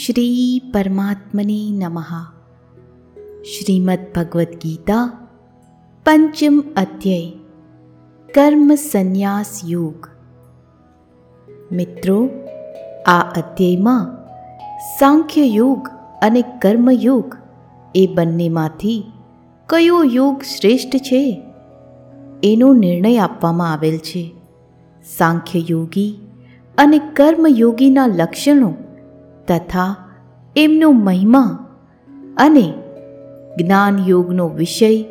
શ્રી પરમાત્મને નમઃ શ્રીમદ ભગવદ્ ગીતા પંચમ અધ્યય કર્મ સંન્યાસ યોગ મિત્રો આ અધ્યયમાં સાંખ્ય યોગ અને કર્મયોગ એ બંનેમાંથી કયો યોગ શ્રેષ્ઠ છે એનો નિર્ણય આપવામાં આવેલ છે સાંખ્ય યોગી અને કર્મયોગીના લક્ષણો તથા એમનો મહિમા અને જ્ઞાન યોગનો વિષય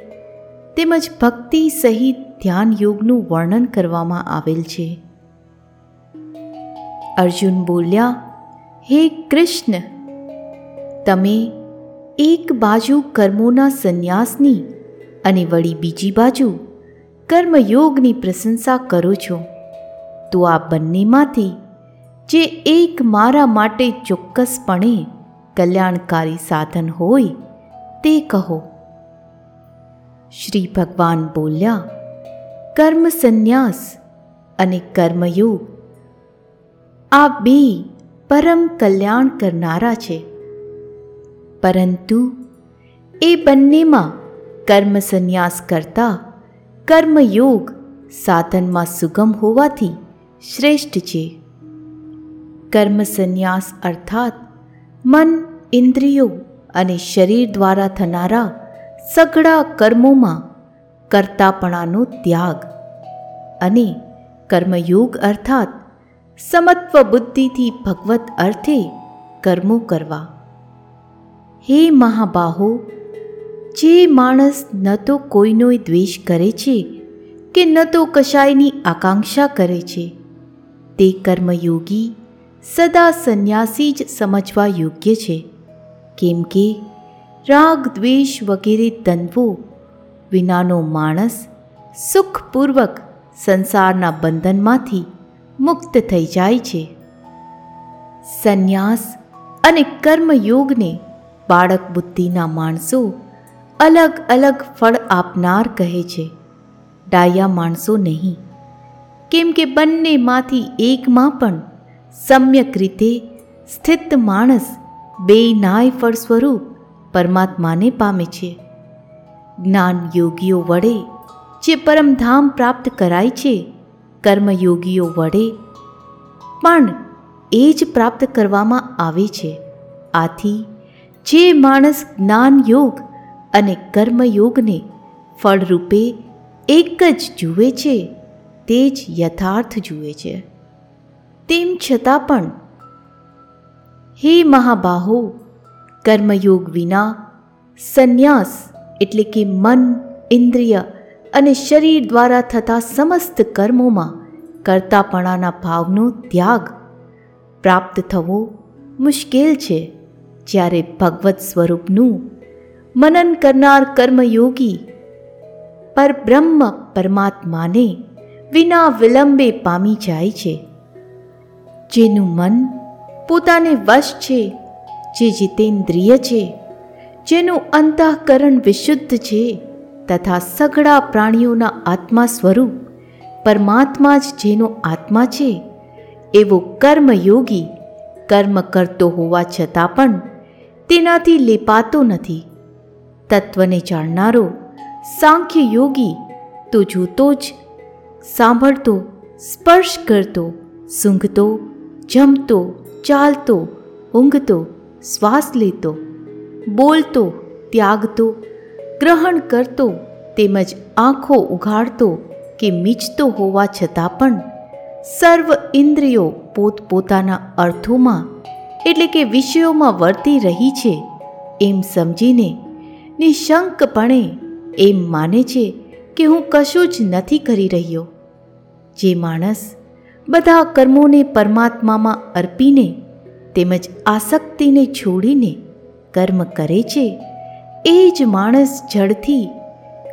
તેમજ ભક્તિ સહિત ધ્યાન યોગનું વર્ણન કરવામાં આવેલ છે. અર્જુન બોલ્યા, હે કૃષ્ણ, તમે એક બાજુ કર્મોના સંન્યાસની અને વળી બીજી બાજુ કર્મયોગની પ્રશંસા કરો છો, તો આ બંનેમાંથી જે એક મારા માટે ચોક્કસપણે કલ્યાણકારી સાધન હોય, તે કહો. શ્રી ભગવાન બોલ્યા, કર્મ સંન્યાસ અને કર્મયોગ આ બે પરમ કલ્યાણ કરનારા છે. પરંતુ એ બંનેમાં કર્મ સંન્યાસ કરતા કર્મયોગ સાધનમાં સુગમ હોવાથી શ્રેષ્ઠ છે. કર્મ સંન્યાસ અર્થાત મન ઇન્દ્રિયો અને શરીર દ્વારા થનારા સઘળા કર્મોમાં કરતાપણાનો ત્યાગ અને કર્મયોગ અર્થાત સમત્વ બુદ્ધિથી ભગવત અર્થે કર્મો કરવા હે મહાબાહો જે માણસ ન તો કોઈનો દ્વેષ કરે છે કે ન તો કશાયની આકાંક્ષા કરે છે તે કર્મયોગી સદા સંન્યાસી જ સમજવા યોગ્ય છે. કેમ કે રાગ, દ્વેષ વગેરે તંવો વિનાનો માણસ સુખપૂર્વક સંસારના બંધનમાંથી મુક્ત થઈ જાય છે. સંન્યાસ અને કર્મયોગને બાળક બુદ્ધિના માણસો અલગ અલગ ફળ આપનાર કહે છે. ડાયા માણસો નહીં. કેમ કે બંનેમાંથી એકમાં પણ સમ્યક રીતે સ્થિત માણસ બે નાય ફળ સ્વરૂપ પરમાત્માને પામે છે. જ્ઞાન યોગીઓ વડે જે પરમધામ પ્રાપ્ત કરાય છે, કર્મયોગીઓ વડે પણ એ જ પ્રાપ્ત કરવામાં આવે છે. આથી જે માણસ જ્ઞાન યોગ અને કર્મયોગને ફળરૂપે એક જ જુએ છે, તે જ યથાર્થ જુએ છે. તેમ છતાં પણ, હે મહાબાહો, કર્મયોગ વિના સંન્યાસ એટલે કે મન, ઇન્દ્રિય અને શરીર દ્વારા થતા સમસ્ત કર્મોમાં કરતાપણાના ભાવનો ત્યાગ પ્રાપ્ત થવો મુશ્કેલ છે. જ્યારે ભગવત સ્વરૂપનું મનન કરનાર કર્મયોગી પરબ્રહ્મ પરમાત્માને વિના વિલંબે પામી જાય છે. જેનું મન પોતાને વશ છે, જે જીતેન્દ્રિય છે, જેનું અંતઃકરણ વિશુદ્ધ છે તથા સઘળા પ્રાણીઓના આત્મા સ્વરૂપ પરમાત્મા જ જેનો આત્મા છે, એવો કર્મયોગી કર્મ કરતો હોવા છતાં પણ તેનાથી લેપાતો નથી. તત્વને જાણનારો સાંખ્ય યોગી તો જોતો જ, સાંભળતો, સ્પર્શ કરતો, સૂંઘતો જમતો, ચાલતો, ઊંઘતો, શ્વાસ લેતો, બોલતો, ત્યાગતો, ગ્રહણ કરતો, તેમજ આંખો ઉઘાડતો કે મીચતો હોવા છતાં પણ સર્વ ઇન્દ્રિયો પોતપોતાના અર્થોમાં, એટલે કે વિષયોમાં વર્તી રહી છે એમ સમજીને નિશંકપણે એમ માને છે કે હું કશું જ નથી કરી રહ્યો. જે માણસ બધા કર્મોને પરમાત્મામાં અર્પીને તેમજ આસક્તિને છોડીને કર્મ કરે છે. એ જ માણસ જળથી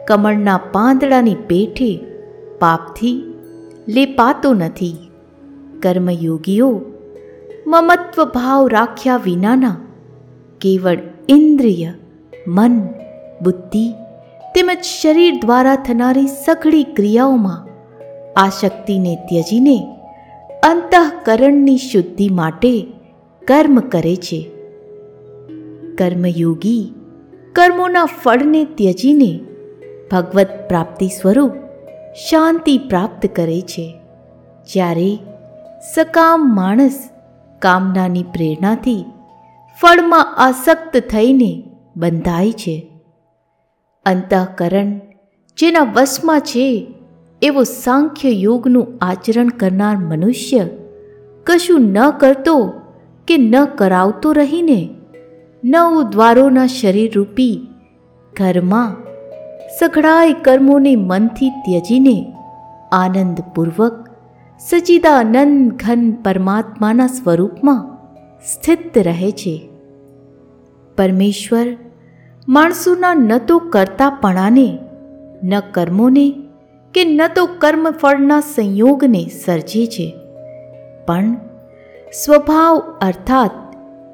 કમળના પાંદડાની પેઠે પાપથી લેપાતો નથી. કર્મયોગીઓ, મમત્વ ભાવ રાખ્યા વિનાના કેવળ ઇન્દ્રિય, મન, બુદ્ધિ તેમજ શરીર દ્વારા થનારી સઘળી ક્રિયાઓમાં આશક્તિને ત્યજીને અંતઃકરણની શુદ્ધિ માટે કર્મ કરે છે. કર્મયોગી કર્મોના ફળને ત્યજીને ભગવત પ્રાપ્તિ સ્વરૂપ શાંતિ પ્રાપ્ત કરે છે. જ્યારે સકામ માણસ કામનાની પ્રેરણાથી ફળમાં આસક્ત થઈને બંધાય છે. અંતઃકરણ જેના વશમાં છે એવો સાંખ્ય યોગનું આચરણ કરનાર મનુષ્ય કશું ન કરતો કે ન કરાવતો રહીને નવ દ્વારોના શરીરરૂપી ઘરમાં સઘળાય કર્મોને મનથી ત્યજીને આનંદપૂર્વક સચિદાનંદ ઘન પરમાત્માના સ્વરૂપમાં સ્થિત રહે છે. પરમેશ્વર માણસોના ન તો કરતાપણાને, ન કર્મોને કે ન તો કર્મફળના સંયોગને સર્જે છે. પણ સ્વભાવ અર્થાત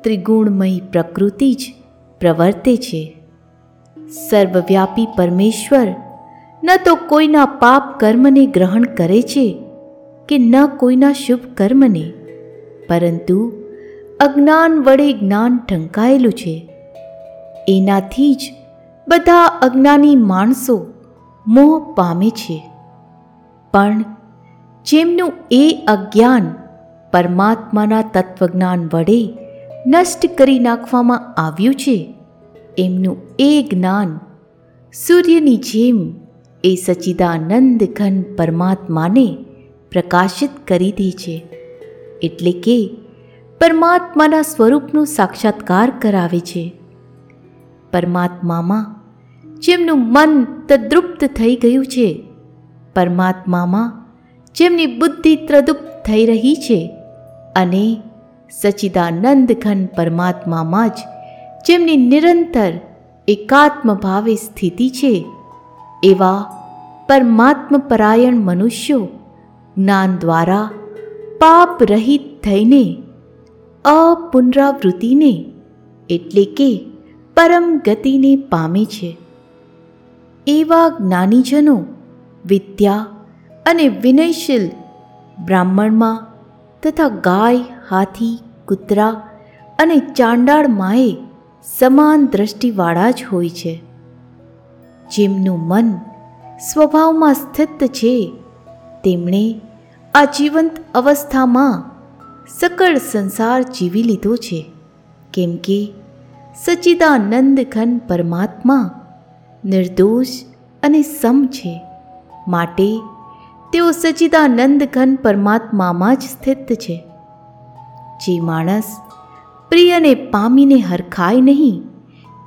ત્રિગુણમય પ્રકૃતિ જ પ્રવર્તે છે. સર્વવ્યાપી પરમેશ્વર ન તો કોઈના પાપ કર્મને ગ્રહણ કરે છે કે ન કોઈના શુભ કર્મને. પરંતુ અજ્ઞાન વડે જ્ઞાન ઢંકાયેલું છે. એનાથી જ બધા અજ્ઞાની માણસો મોહ પામે છે. પણ જેમનું એ અજ્ઞાન પરમાત્માના તત્વજ્ઞાન વડે નષ્ટ કરી નાખવામાં આવ્યું છે, એમનું એ જ્ઞાન સૂર્યની જેમ એ સચિદાનંદ ઘન પરમાત્માને પ્રકાશિત કરી દે છે, એટલે કે પરમાત્માના સ્વરૂપનો સાક્ષાત્કાર કરાવે છે. પરમાત્મામાં જેમનું મન તદ્રુપ્ત થઈ ગયું છે પરમાત્મામાં જેમની બુદ્ધિ ત્રદુપ્ત થઈ રહી છે અને સચિદાનંદ ઘન પરમાત્મામાં જ જેમની નિરંતર એકાત્મ ભાવે સ્થિતિ છે, એવા પરમાત્મ પરાયણ મનુષ્યો જ્ઞાન દ્વારા પાપ રહિત થઈને, અપુનરાવૃત્તિને એટલે કે પરમ ગતિને પામે છે. એવા જ્ઞાનીજનો વિદ્યા અને વિનયશીલ બ્રાહ્મણમાં તથા ગાય, હાથી, કૂતરા અને ચાંડાળ માએ સમાન દ્રષ્ટિવાળા જ હોય છે. જેમનું મન સ્વભાવમાં સ્થિત છે, તેમણે આ જીવંત અવસ્થામાં સકળ સંસાર જીવી લીધો છે. કેમ કે સચ્ચિદાનંદ ઘન પરમાત્મા નિર્દોષ અને સમ છે. માટે તેઓ સચિદાનંદ ઘન પરમાત્મામાં જ સ્થિત છે. જે માણસ પ્રિયને પામીને હરખાય નહીં,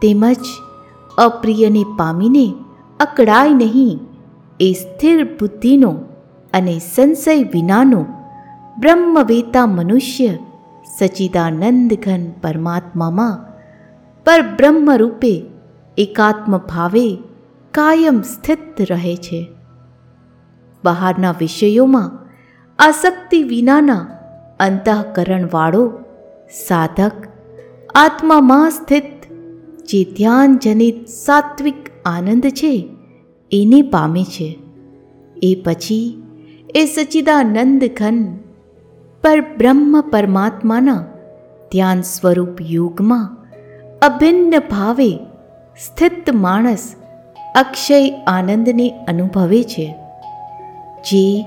તેમજ અપ્રિયને પામીને અકળાય નહીં, એ સ્થિર બુદ્ધિનો અને સંશય વિનાનો બ્રહ્મવેતા મનુષ્ય સચિદાનંદ ઘન પરમાત્મામાં પરબ્રહ્મ રૂપે એકાત્મ ભાવે કાયમ સ્થિત રહે છે. બહારના વિષયોમાં આસક્તિ વિનાના અંતઃકરણવાળો સાધક, આત્મામાં સ્થિત, જે ધ્યાનજનિત સાત્વિક આનંદ છે, એને પામે છે. એ પછી એ સચિદાનંદ ઘન પર બ્રહ્મ પરમાત્માના ધ્યાન સ્વરૂપ યુગમાં અભિન્ન ભાવે સ્થિત માણસ અક્ષય આનંદને અનુભવે છે. જે,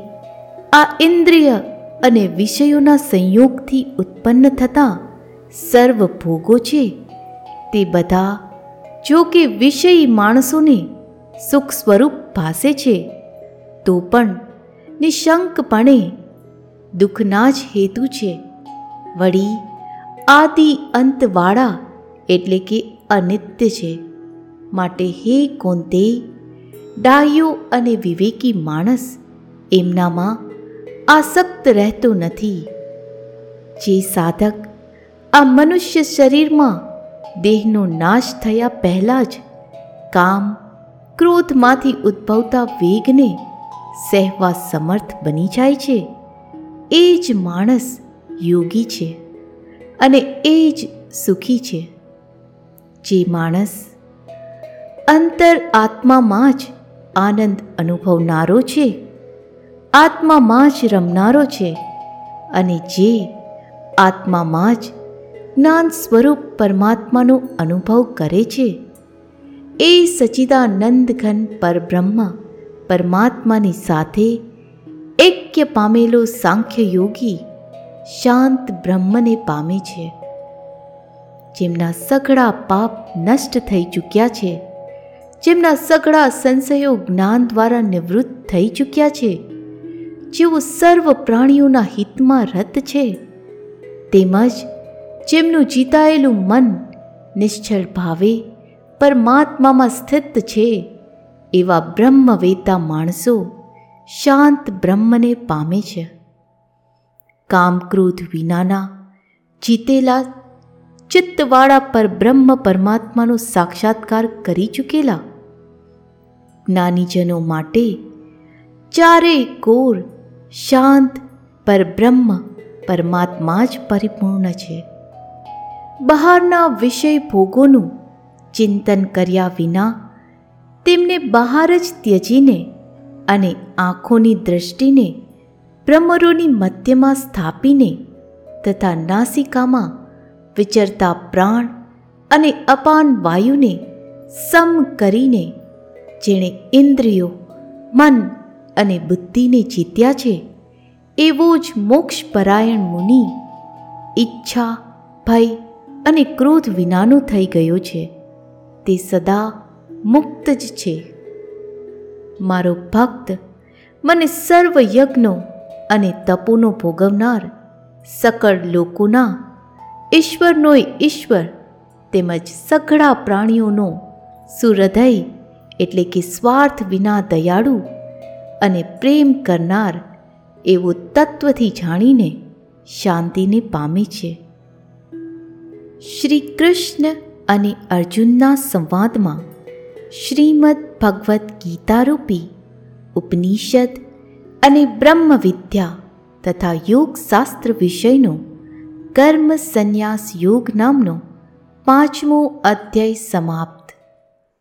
આ ઇન્દ્રિય અને વિષયોના સંયોગથી ઉત્પન્ન થતા સર્વ ભોગો છે. તે બધા, જો કે વિષયી માણસોને સુખ સ્વરૂપ ભાસે છે, તો પણ નિશંકપણે દુઃખના જ હેતુ છે. વળી, આદિ અંતવાળા એટલે કે અનિત્ય છે. માટે હે કોંતે, ડાયો અને વિવેકી માણસ એમનામાં આસક્ત રહેતો નથી. જે સાધક આ મનુષ્ય શરીરમાં દેહનો નાશ થયા પહેલાં જ કામ, ક્રોધમાંથી ઉદ્ભવતા વેગને સહેવા સમર્થ બની જાય છે. એ જ માણસ યોગી છે અને એ જ સુખી છે. જે માણસ અંતર આત્મામાં જ આનંદ અનુભવનારો છે આત્મામાં જ રમનારો છે અને જે આત્મામાં જ જ્ઞાન સ્વરૂપ પરમાત્માનો અનુભવ કરે છે, એ સચિદાનંદ ઘન પરબ્રહ્મ પરમાત્માની સાથે એક્ય પામેલો સાંખ્ય યોગી શાંત બ્રહ્મને પામે છે, જેમના સઘળા પાપ નષ્ટ થઈ ચૂક્યા છે, જેમના સઘળા સંશયો જ્ઞાન દ્વારા નિવૃત્ત થઈ ચૂક્યા છે. જેઓ સર્વ પ્રાણીઓના હિતમાં રત છે, તેમજ જેમનું જીતાયેલું મન નિશ્ચળ ભાવે, પરમાત્મામાં સ્થિત છે, એવા બ્રહ્મવેતા માણસો શાંત બ્રહ્મને પામે છે. કામક્રોધ વિનાના જીતેલા ચિત્તવાળા પર બ્રહ્મ પરમાત્માનો સાક્ષાત્કાર કરી ચૂકેલા. જ્ઞાનીજનો માટે ચારે કોર શાંત પરબ્રહ્મ પરમાત્મા જ પરિપૂર્ણ છે. બહારના વિષય ભોગોનું ચિંતન કર્યા વિના તેમને બહાર જ ત્યજીને અને આંખોની દૃષ્ટિને ભ્રમરોની મધ્યમાં સ્થાપીને તથા નાસિકામાં વિચરતા પ્રાણ અને અપાન વાયુને સમ કરીને જેણે ઇન્દ્રિયો, મન અને બુદ્ધિને જીત્યા છે, એવો જ મોક્ષ પરાયણ મુનિ ઈચ્છા, ભય અને ક્રોધ વિનાનો થઈ ગયો છે. તે સદા મુક્ત જ છે. મારો ભક્ત મને સર્વ યજ્ઞો અને તપોનો ભોગવનાર સકળ લોકોના ઈશ્વરનોય ઈશ્વર તેમજ સઘળા પ્રાણીઓનો સુહૃદય એટલે કે સ્વાર્થ વિના દયાળુ અને પ્રેમ કરનાર એવો તત્વથી જાણીને શાંતિને પામે છે. શ્રી કૃષ્ણ અને અર્જુનના સંવાદમાં શ્રીમદ ભગવદ્ ગીતારૂપી ઉપનિષદ અને બ્રહ્મ વિદ્યા તથા યોગશાસ્ત્ર વિષયનો કર્મ સંન્યાસ યોગ નામનો પાંચમો અધ્યાય સમાપ્ત